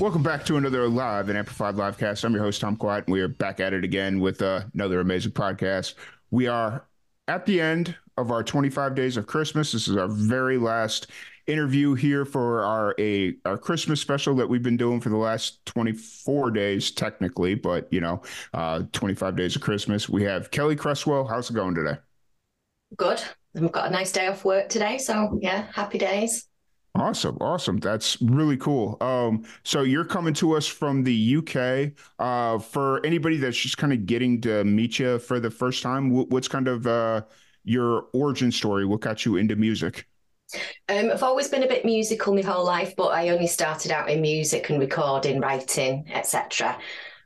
Welcome back to another live and amplified livecast. I'm your host Tom Quiet, and we are back at it again with uh, another amazing podcast. We are at the end of our 25 days of Christmas. This is our very last interview here for our a our Christmas special that we've been doing for the last 24 days, technically, but you know, uh, 25 days of Christmas. We have Kelly Cresswell. How's it going today? Good. We've got a nice day off work today, so yeah, happy days. Awesome, awesome. That's really cool. Um, so you're coming to us from the UK. Uh, for anybody that's just kind of getting to meet you for the first time, what's kind of uh, your origin story? What got you into music? Um, I've always been a bit musical my whole life, but I only started out in music and recording, writing, etc.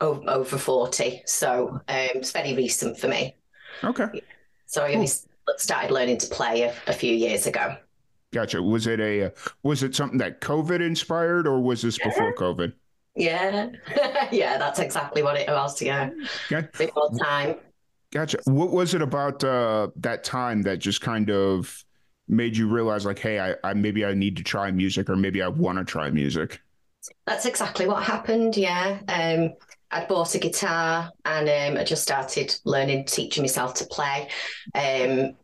Over, over forty, so um, it's very recent for me. Okay. So I only started learning to play a, a few years ago. Gotcha. Was it a was it something that COVID inspired, or was this before COVID? Yeah, yeah, that's exactly what it was. Yeah, okay. before time. Gotcha. What was it about uh, that time that just kind of made you realize, like, hey, I, I maybe I need to try music, or maybe I want to try music? That's exactly what happened. Yeah. Um, I'd bought a guitar and um, I just started learning, teaching myself to play. Um,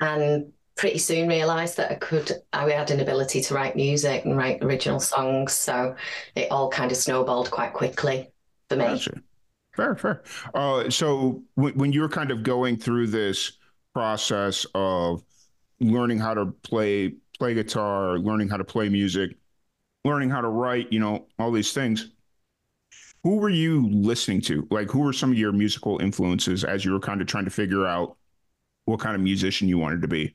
and pretty soon realized that I could, I had an ability to write music and write original songs. So it all kind of snowballed quite quickly for me. Gotcha. Fair, fair. Uh, so when, when you're kind of going through this process of learning how to play play guitar, learning how to play music, learning how to write, you know, all these things. Who were you listening to? Like, who were some of your musical influences as you were kind of trying to figure out what kind of musician you wanted to be?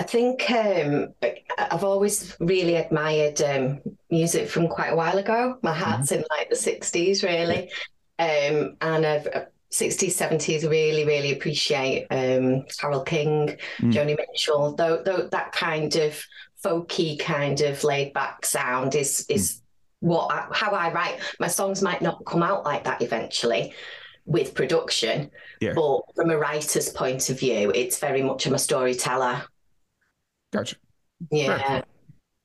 I think um, I've always really admired um, music from quite a while ago. My heart's mm-hmm. in like the 60s, really. Um, and I've 60s, 70s, really, really appreciate um, Carole King, mm. Joni Mitchell, though, though that kind of folky, kind of laid back sound is, is mm. what I, how I write. My songs might not come out like that eventually with production, yeah. but from a writer's point of view, it's very much I'm a storyteller Gotcha. Yeah. Fair.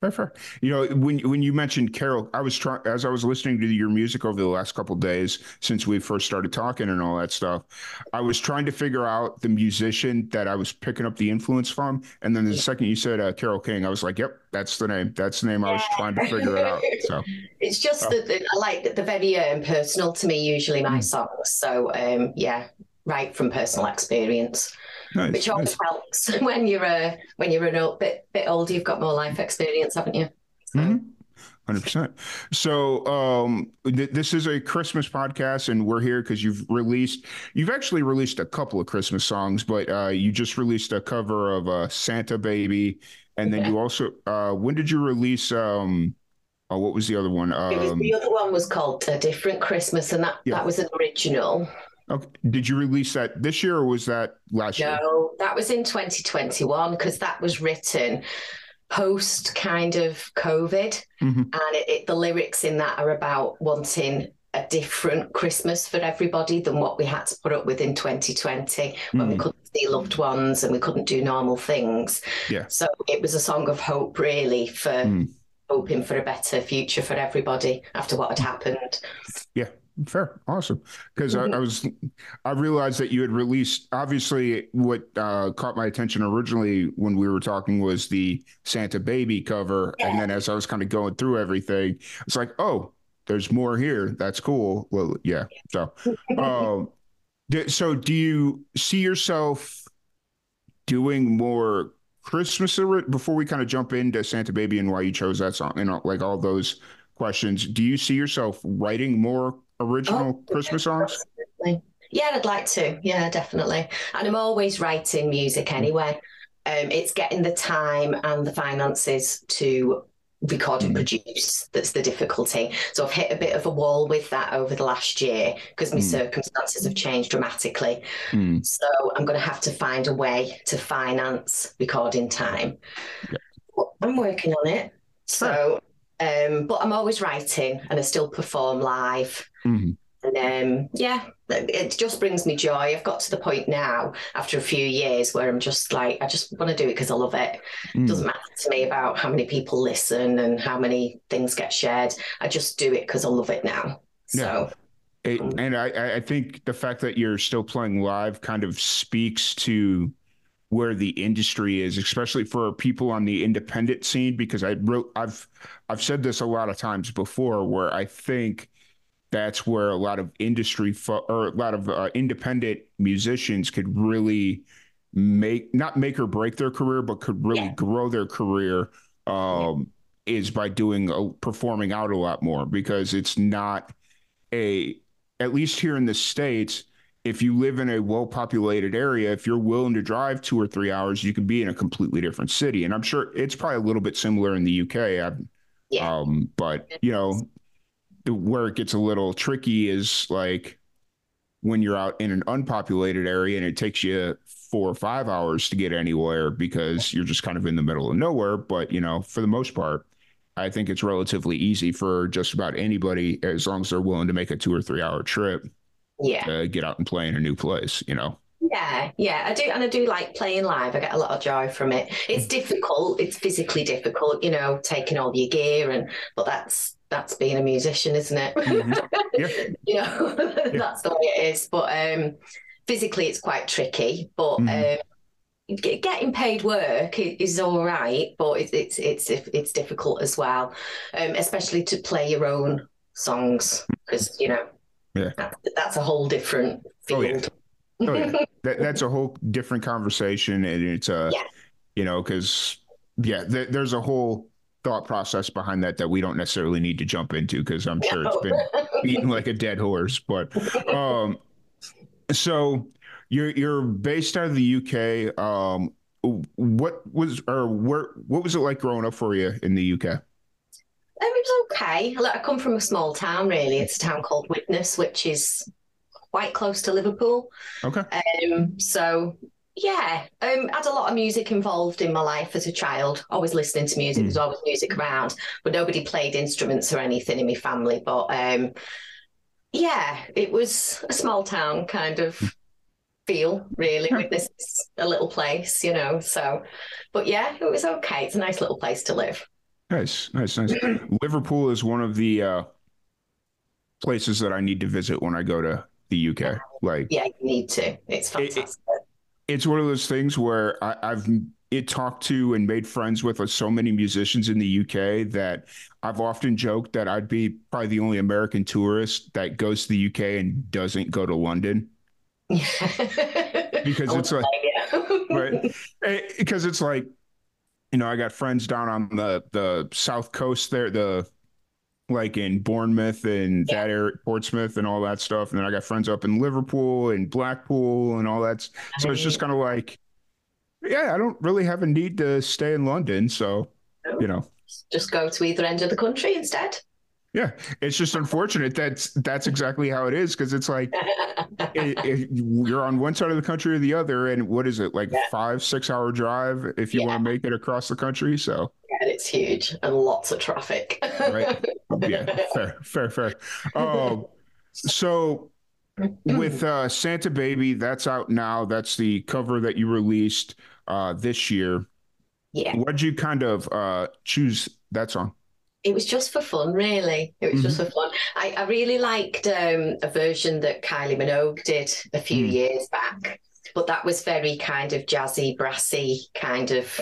Fair, fair. You know, when when you mentioned Carole, I was trying as I was listening to your music over the last couple days since we first started talking and all that stuff. I was trying to figure out the musician that I was picking up the influence from, and then the second you said uh, Carole King, I was like, "Yep, that's the name. That's the name." I was trying to figure it out. So it's just oh. that I like the very um, personal to me. Usually my mm. songs, so um, yeah, right from personal experience. Nice, which always nice. helps when you're a when you're a old, bit bit older. You've got more life experience, haven't you? So. Mm-hmm. Hundred percent. So um, th- this is a Christmas podcast, and we're here because you've released. You've actually released a couple of Christmas songs, but uh, you just released a cover of uh, "Santa Baby," and then yeah. you also. Uh, when did you release? Um, oh, what was the other one? Um, was, the other one was called "A Different Christmas," and that yeah. that was an original. Okay. Did you release that this year or was that last no, year? No, that was in 2021 because that was written post kind of COVID. Mm-hmm. And it, it, the lyrics in that are about wanting a different Christmas for everybody than what we had to put up with in 2020 when mm. we couldn't see loved ones and we couldn't do normal things. Yeah. So it was a song of hope, really, for mm. hoping for a better future for everybody after what had happened. Yeah, Fair, awesome. Because mm-hmm. I, I, was, I realized that you had released. Obviously, what uh, caught my attention originally when we were talking was the Santa Baby cover, yeah. and then as I was kind of going through everything, it's like, oh, there's more here. That's cool. Well, yeah. So, um, so do you see yourself doing more Christmas before we kind of jump into Santa Baby and why you chose that song? You know, like all those questions. Do you see yourself writing more original oh, Christmas songs? Yeah, I'd like to. Yeah, definitely. And I'm always writing music anyway. um, it's getting the time and the finances to record and produce that's the difficulty. So I've hit a bit of a wall with that over the last year because my mm. circumstances have changed dramatically. Mm. So I'm going to have to find a way to finance recording time. Yeah. I'm working on it. So, um, but I'm always writing and I still perform live. Mm-hmm. And um, yeah, it just brings me joy. I've got to the point now after a few years where I'm just like, I just want to do it because I love it. Mm. It doesn't matter to me about how many people listen and how many things get shared. I just do it because I love it now. So. Yeah. It, um, and I, I think the fact that you're still playing live kind of speaks to where the industry is, especially for people on the independent scene. Because I wrote, I've, I've said this a lot of times before, where I think that's where a lot of industry fo- or a lot of uh, independent musicians could really make not make or break their career, but could really yeah. grow their career. Um, yeah. Is by doing uh, performing out a lot more because it's not a at least here in the states if you live in a well populated area, if you're willing to drive two or three hours, you can be in a completely different city. And I'm sure it's probably a little bit similar in the UK. I've, yeah. Um, but you know, the where it gets a little tricky is like when you're out in an unpopulated area and it takes you four or five hours to get anywhere because you're just kind of in the middle of nowhere. But you know, for the most part, I think it's relatively easy for just about anybody as long as they're willing to make a two or three hour trip. Yeah. To get out and play in a new place, you know. Yeah, yeah, I do, and I do like playing live. I get a lot of joy from it. It's difficult. It's physically difficult, you know, taking all your gear, and but that's that's being a musician, isn't it? Mm-hmm. Yeah. you know, yeah. that's the way it is. But um, physically, it's quite tricky. But mm-hmm. um, getting paid work is all right, but it's it's it's difficult as well, um, especially to play your own songs because you know, yeah, that's a whole different field. Oh, yeah. Oh, yeah. that, that's a whole different conversation, and it's a, yeah. you know, because yeah, th- there's a whole thought process behind that that we don't necessarily need to jump into because I'm sure it's been beaten like a dead horse. But um, so you're you're based out of the UK. Um, what was or where what was it like growing up for you in the UK? It was okay. I come from a small town, really. It's a town called Widnes, which is quite close to Liverpool. Okay. Um, so yeah, um, had a lot of music involved in my life as a child. Always listening to music. Mm. There's always music around, but nobody played instruments or anything in my family. But um, yeah, it was a small town kind of feel, really. With this a little place, you know. So, but yeah, it was okay. It's a nice little place to live. Nice, nice, nice. Liverpool is one of the uh, places that I need to visit when I go to the UK. Like, yeah, you need to. It's fantastic. It, it's one of those things where I, I've it talked to and made friends with uh, so many musicians in the UK that I've often joked that I'd be probably the only American tourist that goes to the UK and doesn't go to London. because it's like, right? Because it's like, you know, I got friends down on the the south coast there, the like in Bournemouth and yeah. that area, Portsmouth and all that stuff. And then I got friends up in Liverpool and Blackpool and all that. So it's just kind of like, yeah, I don't really have a need to stay in London. So, you know, just go to either end of the country instead. Yeah, it's just unfortunate that's that's exactly how it is because it's like it, it, you're on one side of the country or the other, and what is it like yeah. five six hour drive if you yeah. want to make it across the country? So yeah, it's huge and lots of traffic. right. Yeah. Fair. Fair. Fair. Um, so with uh, Santa Baby, that's out now. That's the cover that you released uh, this year. Yeah. What'd you kind of uh, choose that song? It was just for fun, really. It was mm-hmm. just for fun. I, I really liked um, a version that Kylie Minogue did a few mm. years back, but that was very kind of jazzy, brassy, kind of,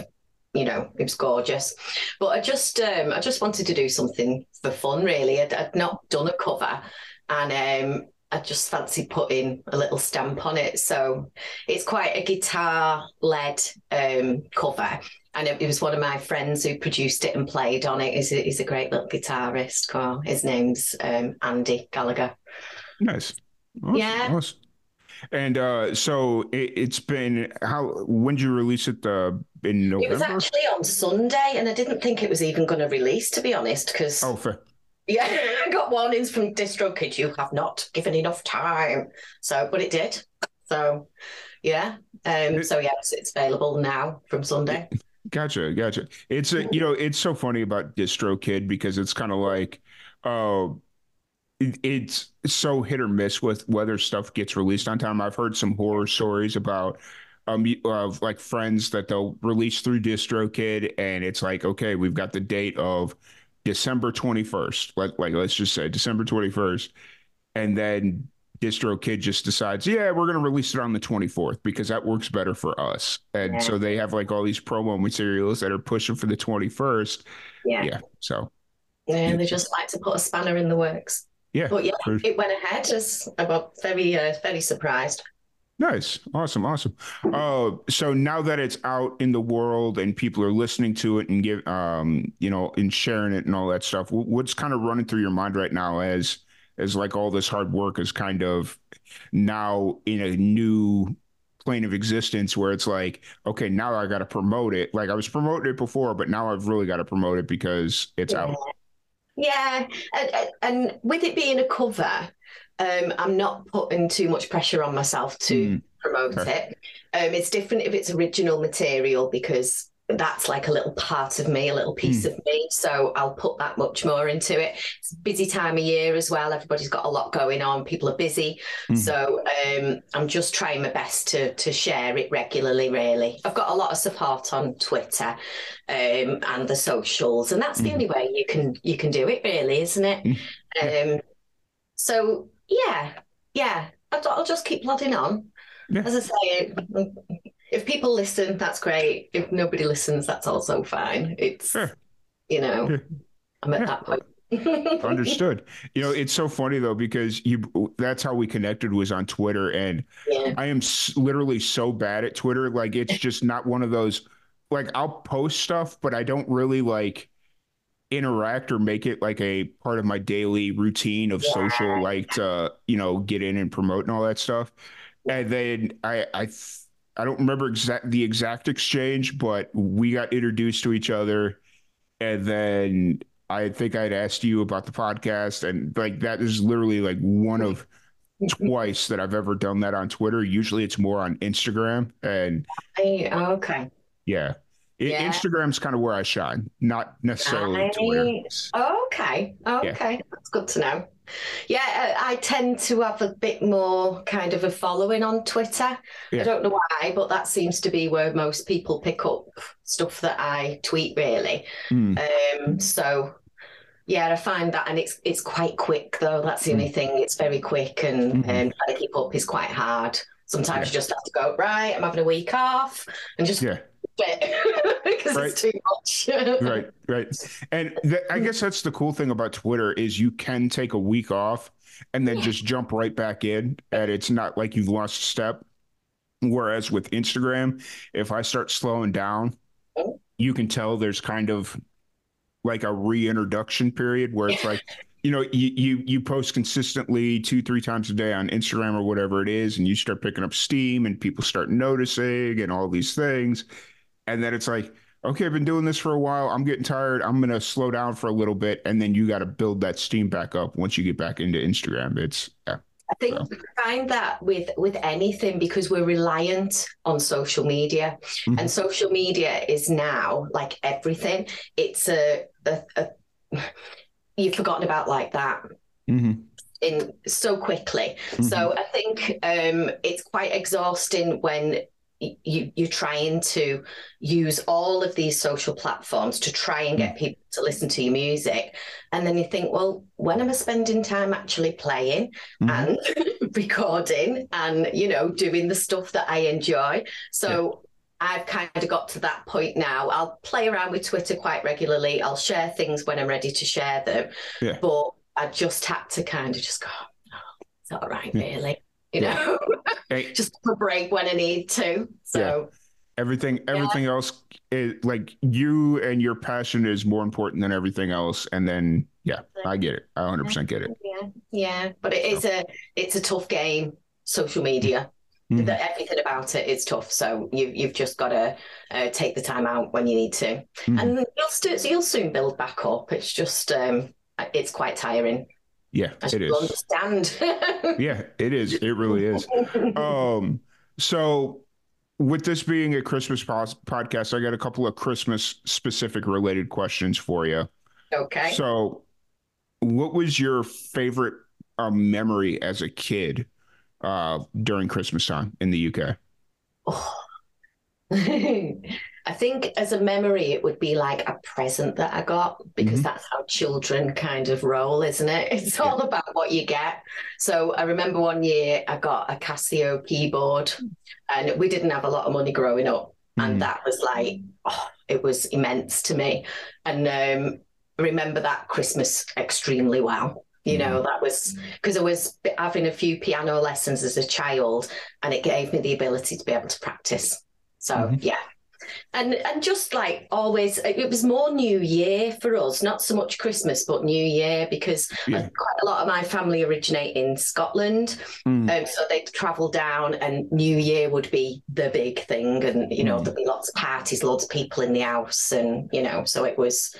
you know, it was gorgeous. But I just, um, I just wanted to do something for fun, really. I'd, I'd not done a cover, and um, I just fancy putting a little stamp on it. So it's quite a guitar led um, cover and it, it, was one of my friends who produced it and played on it. He's a, he's a great little guitarist. His name's um, Andy Gallagher. Nice. Awesome. Yeah. Awesome. And uh, so it, has been how? When did you release it? Uh, in November. It was actually on Sunday, and I didn't think it was even going to release, to be honest, because oh, fair. yeah, I got warnings from DistroKid. You have not given enough time. So, but it did. So, yeah. Um. So yeah, it's, it's available now from Sunday. Gotcha, gotcha. It's a you know it's so funny about DistroKid because it's kind of like, uh, it, it's so hit or miss with whether stuff gets released on time. I've heard some horror stories about um of like friends that they'll release through DistroKid and it's like okay we've got the date of December 21st like like let's just say December 21st and then DistroKid just decides yeah we're going to release it on the 24th because that works better for us and yeah. so they have like all these promo materials that are pushing for the 21st yeah yeah so yeah, yeah. they just like to put a spanner in the works yeah but yeah for... it went ahead as I got very uh, very surprised Nice. Awesome. Awesome. Uh, so now that it's out in the world and people are listening to it and give, um, you know, and sharing it and all that stuff, what's kind of running through your mind right now as, as like all this hard work is kind of now in a new plane of existence where it's like, okay, now I got to promote it. Like I was promoting it before, but now I've really got to promote it because it's yeah. out. Yeah. And, and with it being a cover, um, I'm not putting too much pressure on myself to mm. promote okay. it. Um, it's different if it's original material because that's like a little part of me, a little piece mm. of me. So I'll put that much more into it. It's a busy time of year as well. Everybody's got a lot going on. People are busy. Mm. So um, I'm just trying my best to to share it regularly. Really, I've got a lot of support on Twitter um, and the socials, and that's mm. the hmm. only way you can you can do it. Really, isn't it? Hmm. Um, so yeah, yeah. I'll, I'll just keep plodding on. Yeah. As I say, if people listen, that's great. If nobody listens, that's also fine. It's, you know, yeah. I'm at yeah. that point. Understood. You know, it's so funny though because you that's how we connected was on Twitter and yeah. I am s- literally so bad at Twitter like it's just not one of those like I'll post stuff but I don't really like interact or make it like a part of my daily routine of yeah. social like to you know get in and promote and all that stuff and then i i i don't remember exact the exact exchange but we got introduced to each other and then i think i'd asked you about the podcast and like that is literally like one of twice that i've ever done that on twitter usually it's more on instagram and okay yeah yeah. Instagram's kind of where I shine, not necessarily I... Twitter. okay, okay, yeah. that's good to know. Yeah, I tend to have a bit more kind of a following on Twitter. Yeah. I don't know why, but that seems to be where most people pick up stuff that I tweet. Really, mm. um, so yeah, I find that, and it's it's quite quick though. That's the only thing. It's very quick, and mm-hmm. um, trying to keep up is quite hard. Sometimes yeah. you just have to go right. I'm having a week off, and just yeah because right. it's too much. right, right. And th- I guess that's the cool thing about Twitter is you can take a week off and then just jump right back in, and it's not like you've lost a step. Whereas with Instagram, if I start slowing down, oh. you can tell there's kind of like a reintroduction period where it's like you know you, you you post consistently two three times a day on instagram or whatever it is and you start picking up steam and people start noticing and all these things and then it's like okay i've been doing this for a while i'm getting tired i'm going to slow down for a little bit and then you got to build that steam back up once you get back into instagram it's yeah I think so. find that with with anything because we're reliant on social media, mm-hmm. and social media is now like everything. It's a, a, a you've forgotten about like that. Mm-hmm in so quickly. Mm-hmm. So I think um, it's quite exhausting when you, you're trying to use all of these social platforms to try and get mm. people to listen to your music and then you think well when am i spending time actually playing mm-hmm. and recording and you know doing the stuff that i enjoy so. I've kind of got to that point now. I'll play around with Twitter quite regularly. I'll share things when I'm ready to share them. Yeah. But I just had to kind of just go, oh, it's all right, yeah. really you know, hey, just a break when I need to. So yeah. everything, everything yeah. else, is, like you and your passion is more important than everything else. And then, yeah, I get it. I 100 percent get it. Yeah, yeah, but it is a it's a tough game. Social media. Mm. That everything about it is tough. So you, you've just got to uh, take the time out when you need to, mm. and you'll st- you'll soon build back up. It's just um, it's quite tiring. Yeah, it is. Understand? yeah, it is. It really is. Um, so with this being a Christmas podcast, I got a couple of Christmas specific related questions for you. Okay. So, what was your favorite uh, memory as a kid uh, during Christmas time in the UK? Oh. I think as a memory, it would be like a present that I got because mm-hmm. that's how children kind of roll, isn't it? It's all yeah. about what you get. So I remember one year I got a Casio keyboard and we didn't have a lot of money growing up. Mm-hmm. And that was like, oh, it was immense to me. And um, remember that Christmas extremely well. You know, mm-hmm. that was because I was having a few piano lessons as a child and it gave me the ability to be able to practice. So, mm-hmm. yeah, and and just like always it was more new year for us not so much christmas but new year because yeah. quite a lot of my family originate in scotland mm. um, so they'd travel down and new year would be the big thing and you know mm. there'd be lots of parties lots of people in the house and you know so it was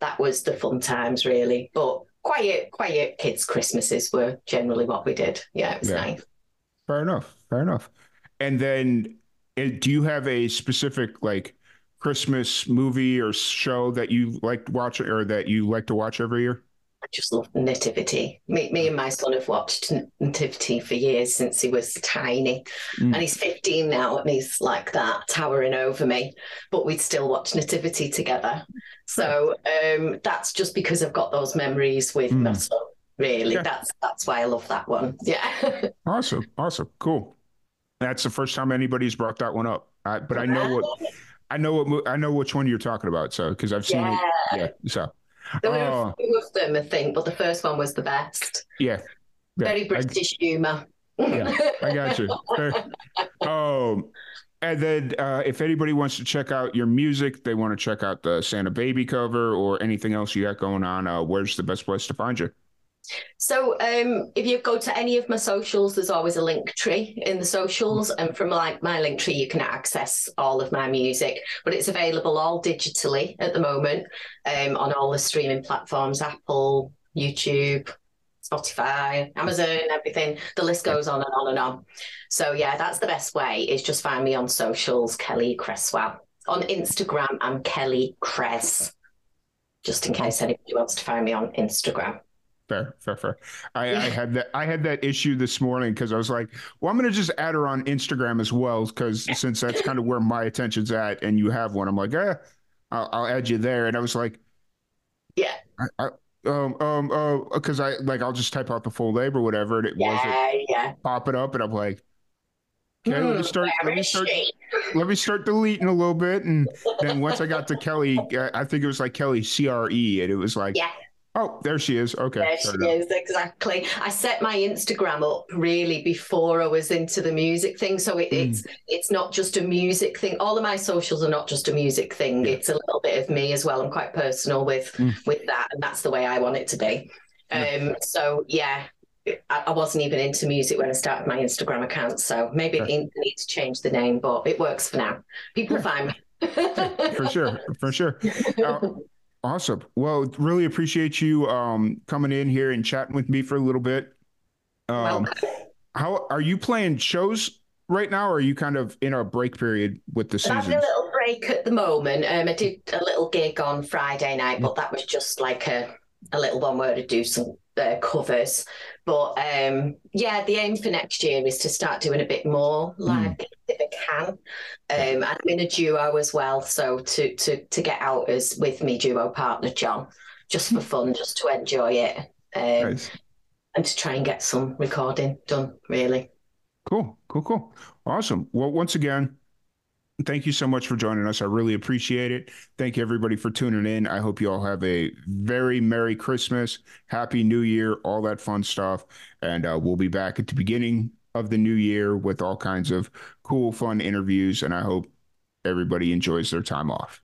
that was the fun times really but quiet quiet kids christmases were generally what we did yeah it was yeah. nice fair enough fair enough and then eh, do you have a specific like Christmas movie or show that you like to watch or that you like to watch every year? I just love Nativity. Me, me and my son have watched Nativity for years since he was tiny. Mm. And he's 15 now and he's like that, towering over me. But we'd still watch Nativity together. So um, that's just because I've got those memories with mm. my son, really. Yeah. That's that's why I love that one. Yeah. awesome. Awesome. Cool. That's the first time anybody's brought that one up. I, but I know what I know what I know which one you're talking about. So because I've seen yeah. it. Yeah. So there were uh, a few of them, I think, but the first one was the best. Yeah. yeah. Very British I, humor. yeah, I got you. um, and then uh, if anybody wants to check out your music, they want to check out the Santa Baby cover or anything else you got going on, uh, where's the best place to find you? So um, if you go to any of my socials, there's always a link tree in the socials, and from like my link tree, you can access all of my music. But it's available all digitally at the moment um, on all the streaming platforms: Apple, YouTube, Spotify, Amazon, everything. The list goes on and on and on. So yeah, that's the best way. Is just find me on socials, Kelly Cresswell. On Instagram, I'm Kelly Cress. Just in case anybody wants to find me on Instagram fair, fair, fair. I, I, had that. I had that issue this morning because I was like, "Well, I'm going to just add her on Instagram as well," because since that's kind of where my attention's at, and you have one, I'm like, "Yeah, I'll, I'll add you there." And I was like, "Yeah." I, I, um um uh because I like I'll just type out the full name or whatever and it yeah, wasn't yeah. pop it up and I'm like okay let me hmm, start let me start let me start deleting a little bit and then once I got to Kelly I think it was like Kelly CRE and it was like yeah Oh, there she is. Okay. There she is, exactly. I set my Instagram up really before I was into the music thing. So it, mm. it's it's not just a music thing. All of my socials are not just a music thing. Yeah. It's a little bit of me as well. I'm quite personal with mm. with that. And that's the way I want it to be. Um, so yeah, I, I, wasn't even into music when I started my Instagram account. So maybe I need to change the name, but it works for now. People yeah. find me. for sure, for sure. Uh, Awesome. Well, really appreciate you um, coming in here and chatting with me for a little bit. Um, how are you playing shows right now, or are you kind of in a break period with the season? Having a little break at the moment. Um, I did a little gig on Friday night, but that was just like a, a little one where to do some uh, covers. But um, yeah, the aim for next year is to start doing a bit more like mm. Can. Um, I'm in a duo as well, so to to to get out as with me duo partner John, just for fun, just to enjoy it, um, nice. and to try and get some recording done. Really. Cool, cool, cool, awesome. Well, once again, thank you so much for joining us. I really appreciate it. Thank you, everybody, for tuning in. I hope you all have a very Merry Christmas, Happy New Year, all that fun stuff. And uh, we'll be back at the beginning of the new year with all kinds of cool, fun interviews. And I hope everybody enjoys their time off.